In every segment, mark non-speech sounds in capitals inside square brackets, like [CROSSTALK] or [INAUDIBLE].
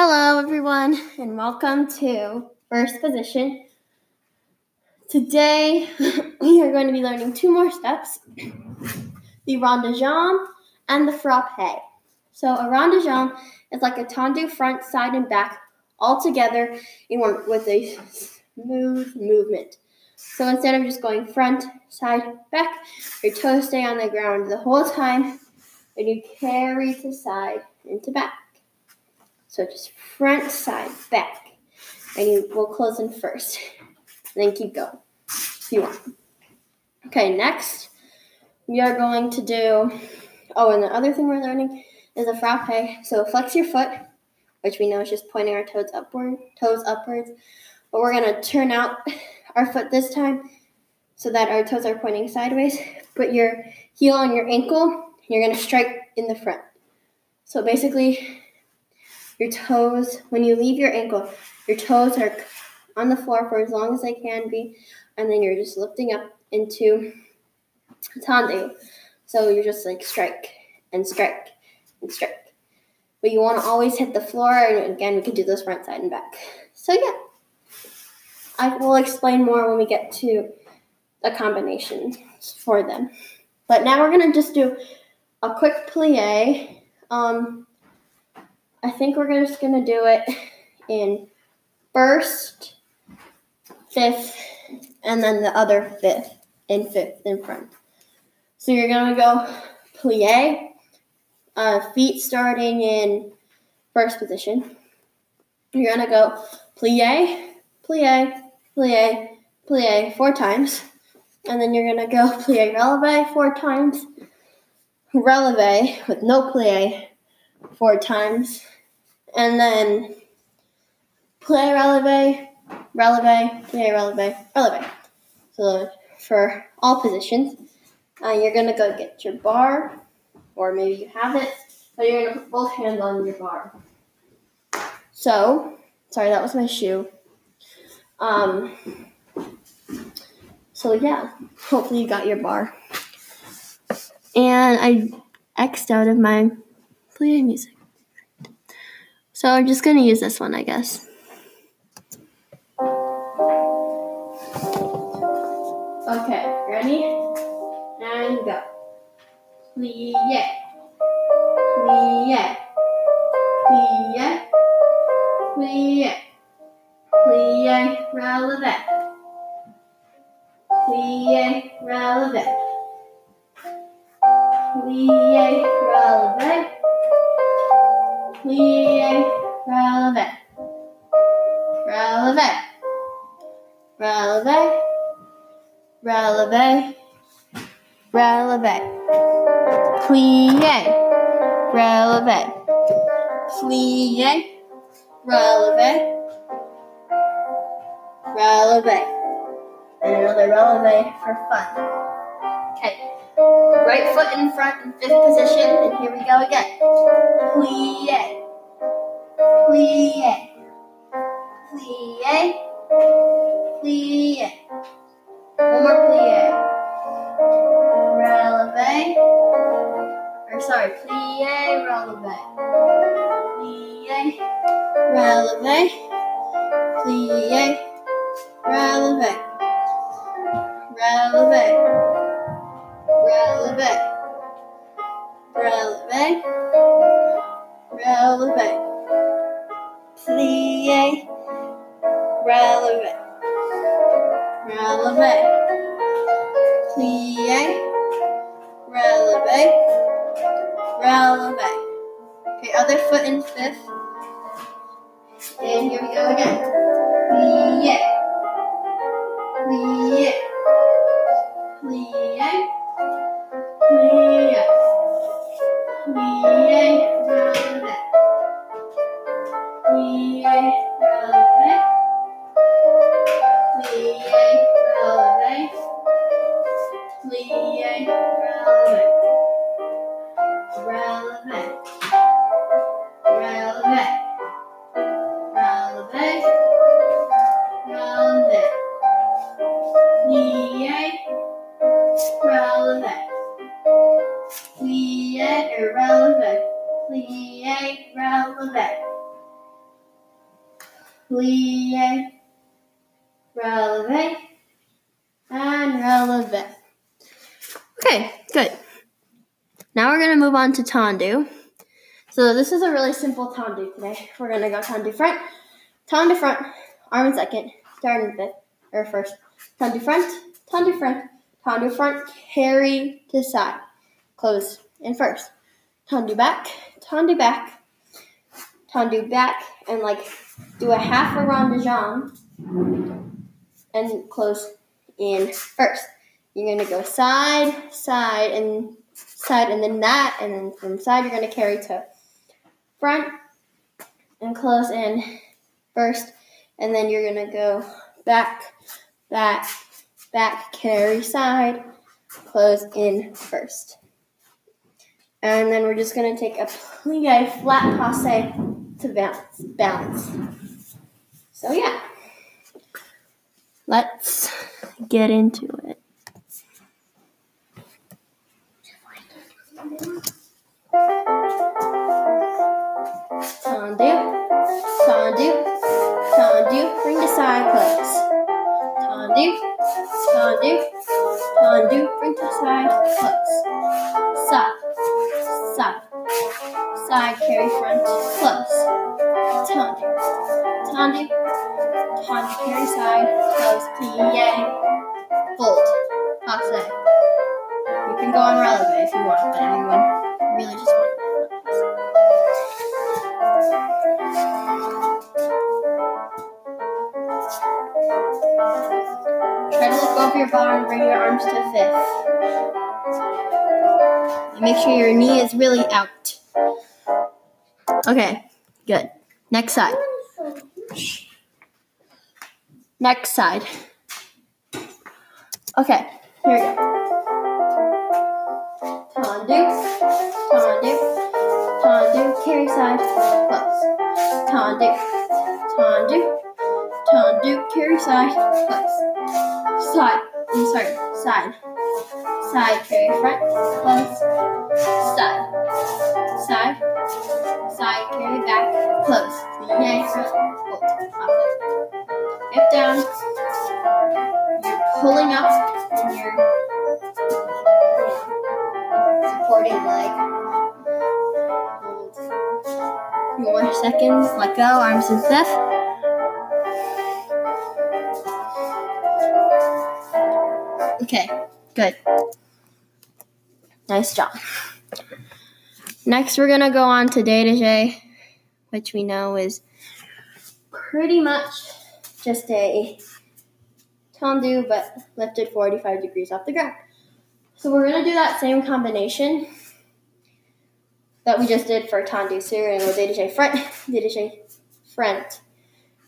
Hello, everyone, and welcome to First Position. Today, [LAUGHS] we are going to be learning two more steps the rond de jambe and the frappe. So, a rond de jambe is like a tendu front, side, and back all together in one with a smooth movement. So, instead of just going front, side, back, your toes stay on the ground the whole time, and you carry to side and to back. So just front, side, back. And you will close in first. [LAUGHS] Then keep going if you want. Okay, next we are going to do oh and the other thing we're learning is a frappe. So flex your foot, which we know is just pointing our toes upward toes upwards. But we're gonna turn out [LAUGHS] our foot this time so that our toes are pointing sideways. Put your heel on your ankle, and you're gonna strike in the front. So basically your toes, when you leave your ankle, your toes are on the floor for as long as they can be, and then you're just lifting up into tendu. So you're just like strike and strike and strike. But you want to always hit the floor, and again, we can do this front, side, and back. So yeah, I will explain more when we get to the combinations for them. But now we're gonna just do a quick plie. Um, I think we're just going to do it in first, fifth, and then the other fifth and fifth in front. So you're going to go plie, uh, feet starting in first position. You're going to go plie, plie, plie, plie four times. And then you're going to go plie releve four times, releve with no plie four times, and then plie releve, releve, plie releve, releve. So for all positions, uh, you're gonna go get your bar, or maybe you have it, but you're gonna put both hands on your bar. So, sorry, that was my shoe. Um, so yeah, hopefully you got your bar. And I X'd out of my plie music. So I'm just to use this one, I guess. Okay, ready? And go. Plie, plie, plie, plie, plie, releve, plie, releve, plie, plie, releve, releve, releve, releve, releve, plie, releve, plie, releve, releve, and another releve for fun. Okay. Right foot in front in fifth position, and here we go again. Plie, plie, plie, plie. One more plie. Releve, or sorry, plie, releve, plie, releve, plie, releve, releve releve, releve, releve, plie, releve, releve, plie, releve, releve. Okay, other foot in fifth. And here we go again. Plie, on to tendu. So this is a really simple tendu today. We're going to go tendu front, tendu front, arm in second, turn in fifth, or first. Tendu front, tendu front, tendu front, carry to side, close in first. Tendu back, tendu back, tendu back, and like do a half a rond de jambe and close in first. You're gonna go side, side, and side, and then that, and then from side you're gonna carry to front and close in first, and then you're gonna go back, back, back, carry side, close in first. And then we're just gonna take a plie flat passe to balance. balance. So yeah, let's get into it. Tendu, tendu, uh, bring to side close. Side, side, side carry front close. Tendu, tendu, tendu carry side close. Plie, fold, passe. You can go on releve if you want, but everyone really just over your bar and bring your arms to fifth. And make sure your knee is really out. Okay, good. Next side. Next side. Okay, here we go. Tendu, tendu, tendu, carry side, close. Tendu, tendu, tendu, carry side, close. Side, I'm sorry, side. Side, carry front, close. Side, side, side, carry back, close. Yay, front, hold. Hip down. You're pulling up and you're supporting leg. Hold. More seconds. Let go. Arms in fifth. Good. Nice job. Next, we're gonna go on to dégagé, which we know is pretty much just a tendu but lifted 45 degrees off the ground. So we're going to do that same combination that we just did for tendu. So you're going to go dégagé front, dégagé front,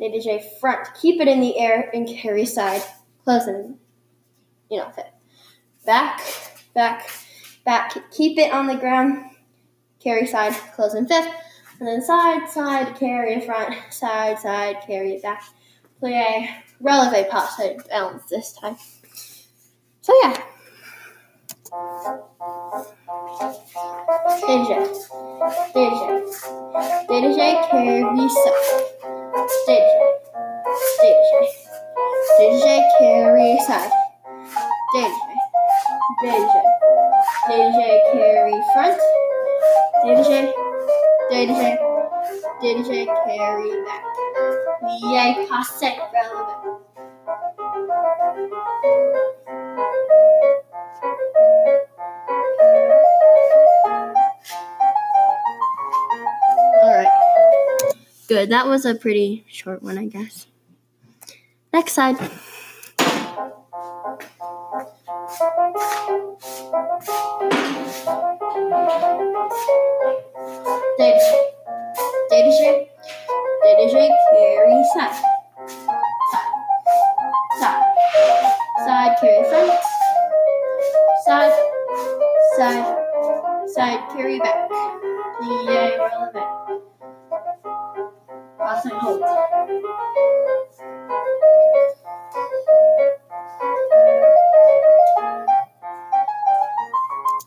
dégagé front. Keep it in the air and carry side, close and, you know, fit. Back, back, back. Keep it on the ground, carry side, close and fifth. And then side, side, carry front, side, side, carry it back. Plie, releve passe, balance this time. So yeah. Dégagé, dégagé, dégagé, carry side. Dégagé, dégagé, dégagé, carry side. Dégagé, DJ carry front. DJ. DJ. dégagé, carry back. Plie, passe, releve. All right. Good. That was a pretty short one, I guess. Next side.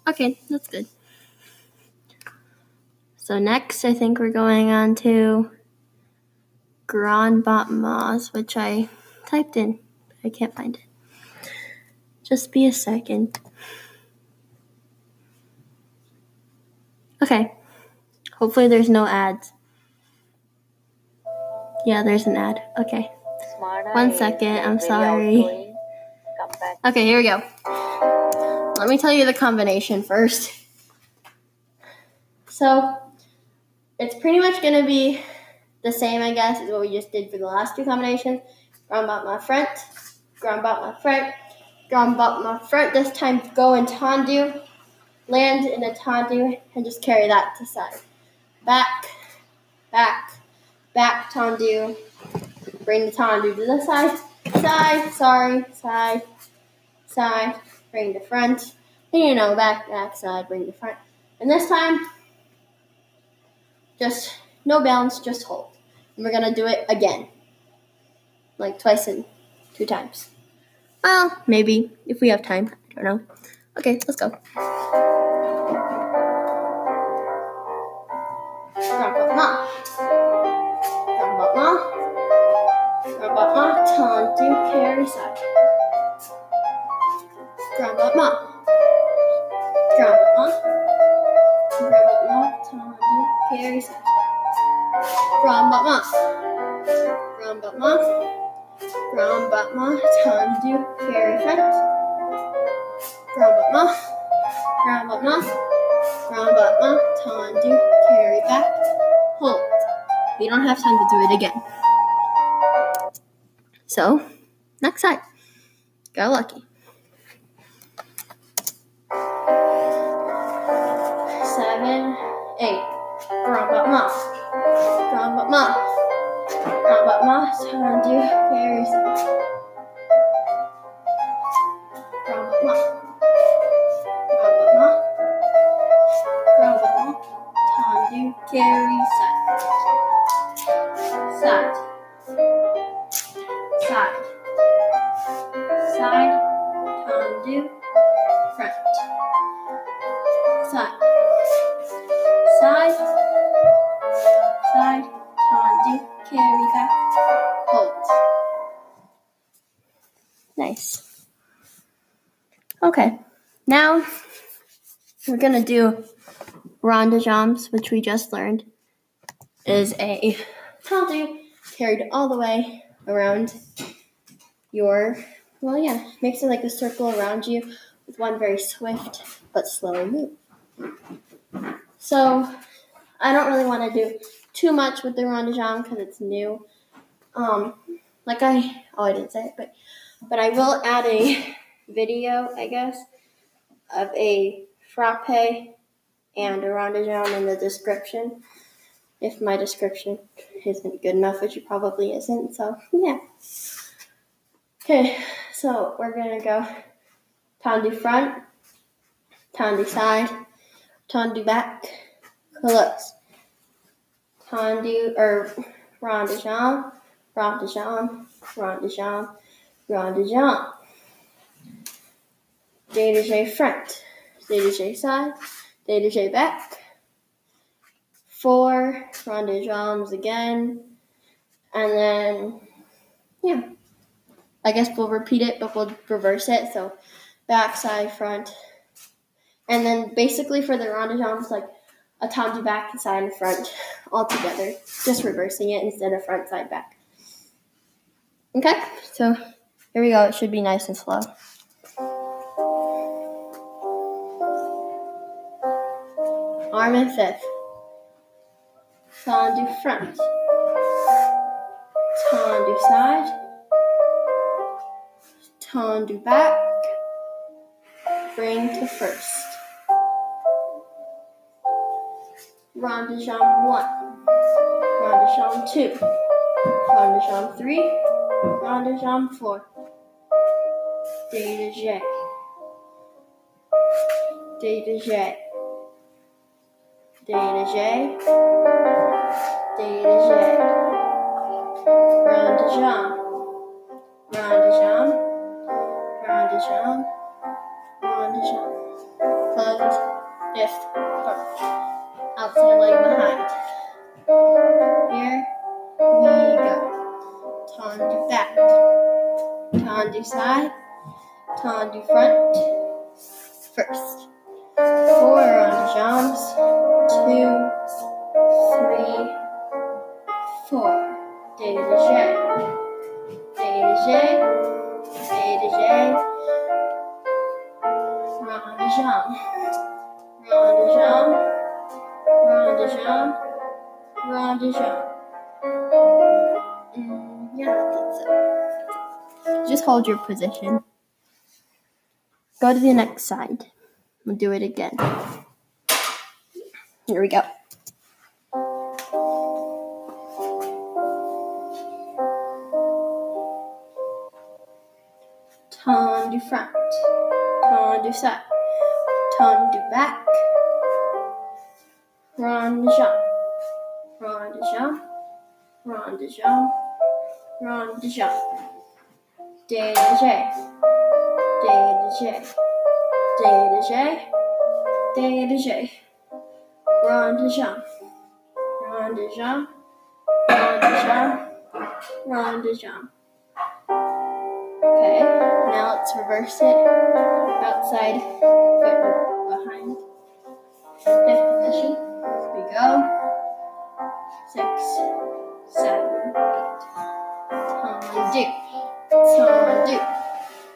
Okay, that's good. So next, I think we're going on to Grand Battements, which I typed in. I can't find it. Just be a second. Okay. Hopefully there's no ads. Yeah, there's an ad. Okay. One second. I'm sorry. Okay, here we go. Let me tell you the combination first. So, it's pretty much going to be the same, I guess, as what we just did for the last two combinations. Ground up my front, ground up my front, ground up my front. This time, go in tendu, land in a tendu, and just carry that to side. Back, back, back tendu. Bring the tendu to the side, side, sorry, side, side. Bring the front. You know, back, back, side, bring the front. And this time, just no balance, just hold. And we're gonna do it again. Like twice in two times. Well, maybe if we have time. I don't know. Okay, let's go. Tendu carry side. Grandma, ma. Grandma, grandma, tendu carry side. Grandma, grandma, grandma, tendu carry front. Grandma, grandma, grandma, tendu carry back. Hold. We don't have time to do it again. So, next side. Go lucky. Carry side. Side. Side. Side. Tendu. Front. Side. Side. Side. Tendu. Carry back. Hold. Nice. Okay. Now we're gonna do rond de jambes, which we just learned is a tendu carried all the way around your well yeah makes it like a circle around you with one very swift but slow move. So i don't really want to do too much with the rond de because it's new. Um like i oh i didn't say it but but i will add a [LAUGHS] video i guess of a frappe and a rond de jambe in the description if my description isn't good enough, which it probably isn't. So, yeah. Okay, so we're gonna go tendu front, tendu side, tendu back, close. Tendu, or rond de jambe, rond de jambe, rond de rond de jambe. Dégagé front, dégagé side, dégagé back four rond de jambes again, and then yeah, I guess we'll repeat it, but we'll reverse it. So back, side, front, and then basically for the rond de jambes, like a tendu back, side, and front all together, just reversing it instead of front, side, back. Okay, so here we go. It should be nice and slow. Arm in fifth tendu front, tendu side, tendu back, bring to first. Rond de jambe 1, rond de jambe 2, rond de jambe 3, rond de jambe 4. Dégagé, Data J, rond de jambe, rond de jambe, rond de jambe, rond de jambe, closed, lift, up, outside leg behind. Here we go. Tendu back, tendu side, tendu front, first. Four round jumps. Two, three, four. Dégagé. Dégagé. Dégagé. Rond de jambe. Ronde-jambe. Rond de jambe. Ronde-jambe. Mm, yeah, that's it. Just hold your position. Go to the next side. We'll do it again. Here we go. Tendu front, tendu side, tendu back, rond de jambe, rond de jambe, rond de jambe, rond de jambe, dégagé, dégagé, dégagé, dégagé, rond de jambe, rond de jambe, run the jump, rond de jambe. Okay, now let's reverse it. Outside, foot behind. Fifth position. We go. Six, seven, eight. Tendu. Tendu.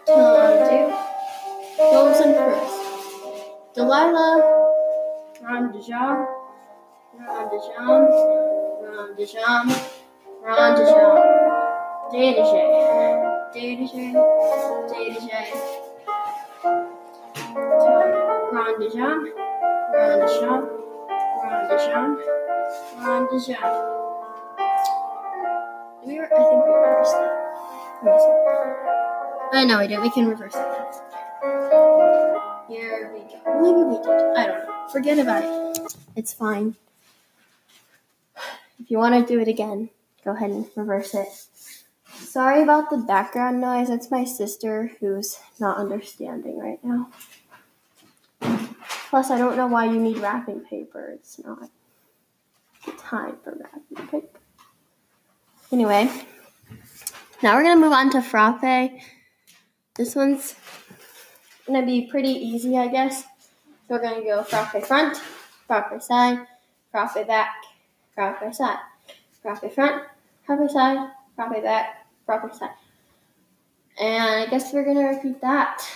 Tendu. Goes and first. Delilah. Rond de jambe. Rond de jambe. Rond de jambe. Rond de jambe. Dégagé. Dégagé. Dégagé. Ron de Rond de jambe. Rond de jambe. Rond de jambe. Did we, re- I think we reversed that. Uh, no, we didn't. We can reverse it. Here we go. Maybe we did. I don't know. Forget about it. It's fine. If you want to do it again, go ahead and reverse it. Sorry about the background noise. It's my sister who's not understanding right now. Plus, I don't know why you need wrapping paper. It's not the time for wrapping paper. Anyway, now we're going to move on to frappe. This one's going to be pretty easy, I guess. We're going to go frappe front, frappe side, frappe back, frappe side, frappe front, frappe side, frappe back, frappe side. And I guess we're going to repeat that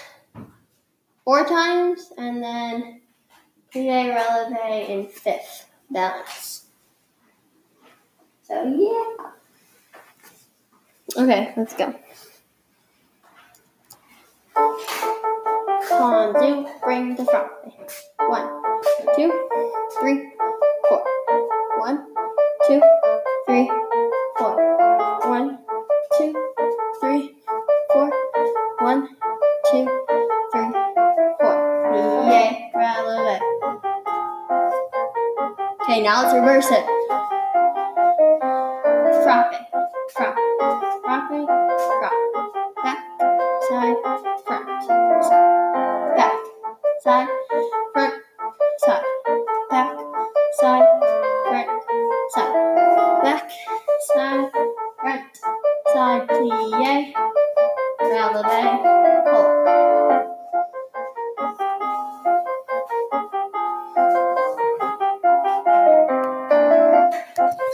four times and then plie releve in fifth balance. So yeah. Okay, let's go. Come on, do bring the front. One, two, three, four. One, two, three, four. One, two, three, four. One, two, three, four. Releve. Okay, now let's reverse it.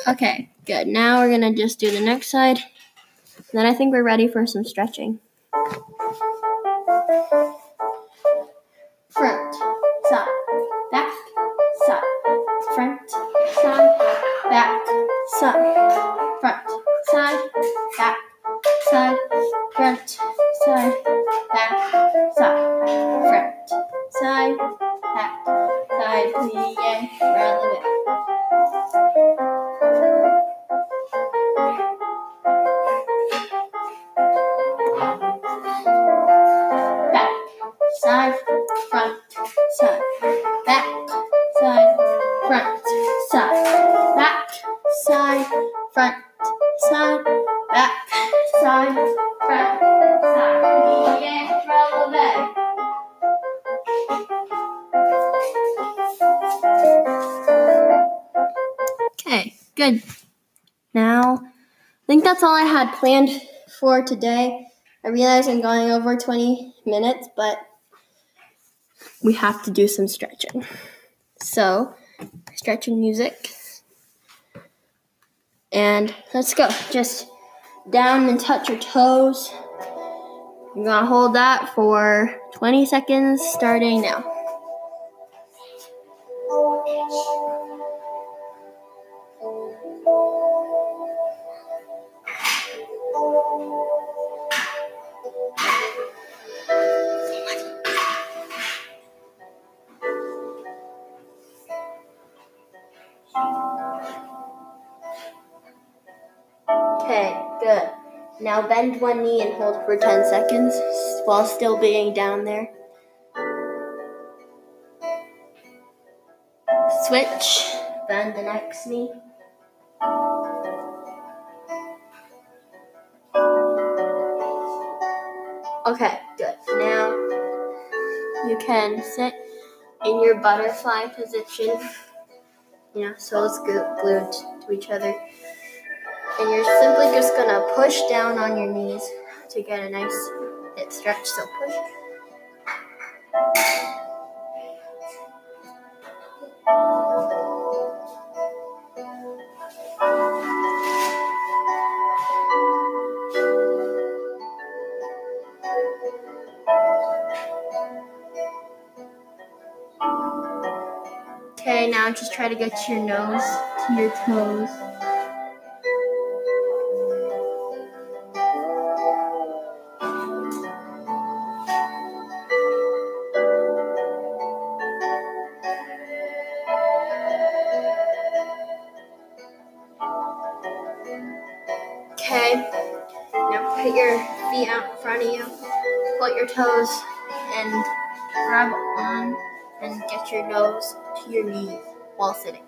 Okay, good. Now we're gonna just do the next side. Then I think we're ready for some stretching. Side, front, side, back, side, front, side. Okay, good. Now, I think that's all I had planned for today. I realize I'm going over 20 minutes, but we have to do some stretching. So, stretching music. And let's go. Just down and touch your toes. You're gonna hold that for 20 seconds starting now. Now bend one knee and hold for 10 seconds while still being down there. Switch, bend the next knee. Okay, good. Now you can sit in your butterfly position. Yeah, so it's glued to each other. And you're simply just gonna push down on your knees to get a nice hip stretch. So push. Okay, now just try to get your nose to your toes. Okay, now put your feet out in front of you, point your toes, and grab on and get your nose to your knee while sitting.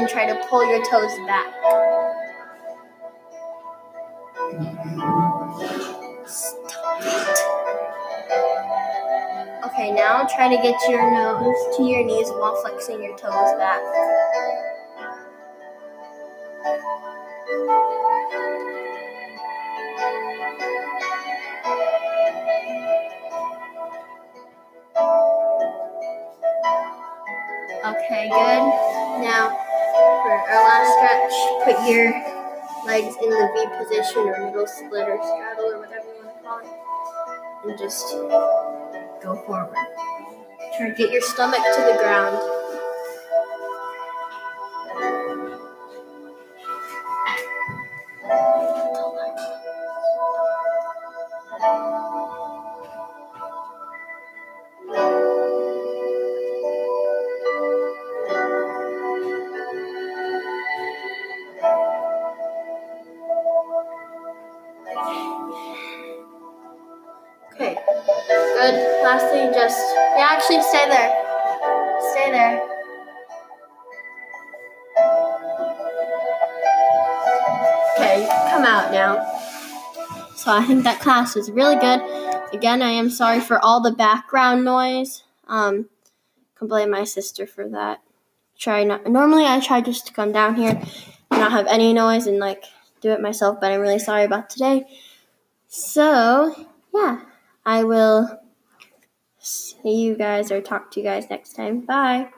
And try to pull your toes back. Stop it. Okay, now try to get your nose to your knees while flexing your toes back. Okay, good. Now, for our last stretch, put your legs in the V position or middle split or straddle or whatever you want to call it. And just go forward. Try to get your stomach to the ground. Lastly, just, yeah, actually stay there. Stay there. Okay, come out now. So I think that class was really good. Again, I am sorry for all the background noise. Um, can blame my sister for that. Try not. Normally, I try just to come down here not have any noise and like do it myself, but I'm really sorry about today. So yeah, I will see you guys or talk to you guys next time. Bye.